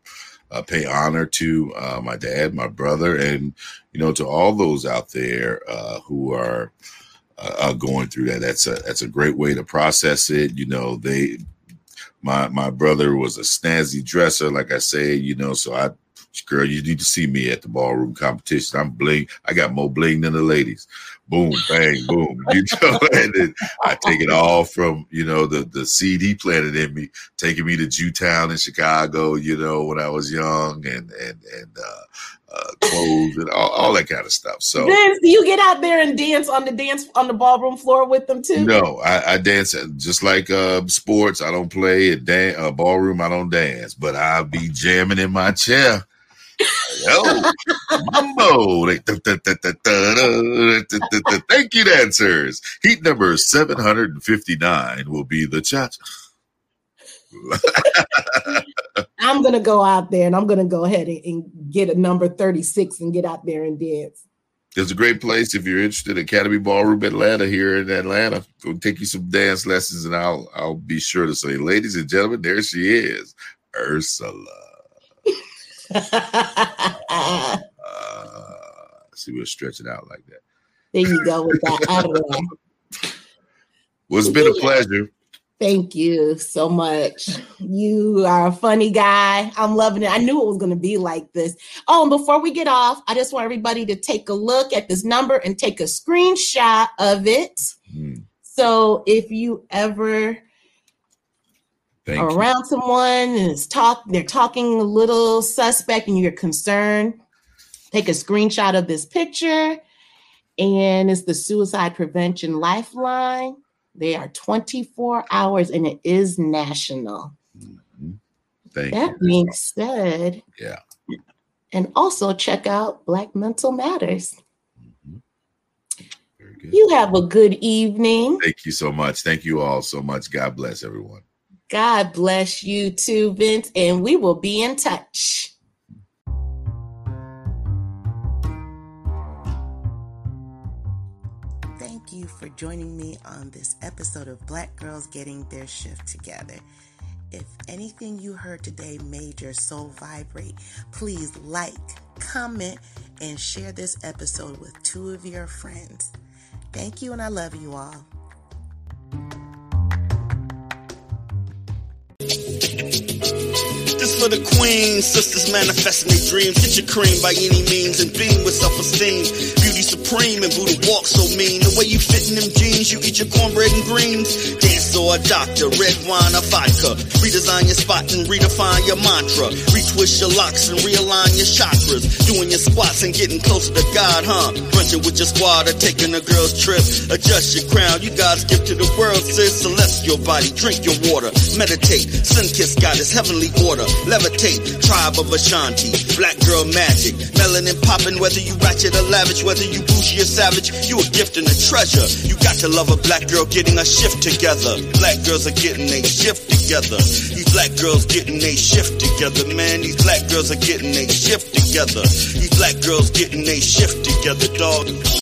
uh, pay honor to uh, my dad, my brother, and you know to all those out there uh, who are uh, going through that. That's a that's a great way to process it. You know, they my my brother was a snazzy dresser, like I say. You know, so I girl, you need to see me at the ballroom competition. I'm bling. I got more bling than the ladies. Boom, bang, boom. You know, and then I take it all from you know the the seed he planted in me, taking me to Jewtown in Chicago. You know, when I was young, and and and uh, uh, clothes and all, all, that kind of stuff. So then you get out there and dance on the dance on the ballroom floor with them too? No, I, I dance just like uh, sports. I don't play a dan- uh, ballroom. I don't dance, but I'll be jamming in my chair Yo, Mambo. Thank you, dancers. Heat number 759 will be the chat. I'm gonna go out there and I'm gonna go ahead and, get a number 36 and get out there and dance. It's a great place if you're interested. Academy Ballroom Atlanta here in Atlanta. We'll take you some dance lessons, and I'll I'll be sure to say, ladies and gentlemen, there she is, Ursula uh, see, we'll stretch it out like that. There you go with that. well, it's been a pleasure. Thank you so much. You are a funny guy. I'm loving it. I knew it was going to be like this. Oh, and before we get off, I just want everybody to take a look at this number and take a screenshot of it. Hmm. So if you ever Thank around you. someone and it's talk they're talking a little suspect and you're concerned take a screenshot of this picture and it's the suicide prevention lifeline. They are 24 hours and it is national. Mm-hmm. Thank that you. being said yeah. and also check out black mental matters. Mm-hmm. you have a good evening. Thank you so much. Thank you all so much. God bless everyone God bless you too, Vince, and we will be in touch. Thank you for joining me on this episode of Black Girls Getting Their Shift Together. If anything you heard today made your soul vibrate, please like, comment, and share this episode with two of your friends. Thank you, and I love you all. For the queen, sisters manifesting their dreams. Get your cream by any means and beam with self-esteem. Beauty supreme and Buddha walk so mean. The way you fit in them jeans, you eat your cornbread and greens. Dance or a doctor, red wine or vodka. Redesign your spot and redefine your mantra. Retwist your locks and realign your chakras. Doing your squats and getting closer to God, huh? Brunching with your squad or taking a girl's trip. Adjust your crown, you God's gift to the world, sis. Celestial body, drink your water. Meditate, sun kiss God goddess, heavenly order. Levitate, tribe of Ashanti. Black girl magic. Melanin popping, whether you ratchet or lavish, whether you bougie or savage, you a gift and a treasure. You got to love a black girl getting a shift together. Black girls are getting a shift together. These black girls getting a shift together, man. These black girls are getting a shift together. These black girls getting a shift together, dog.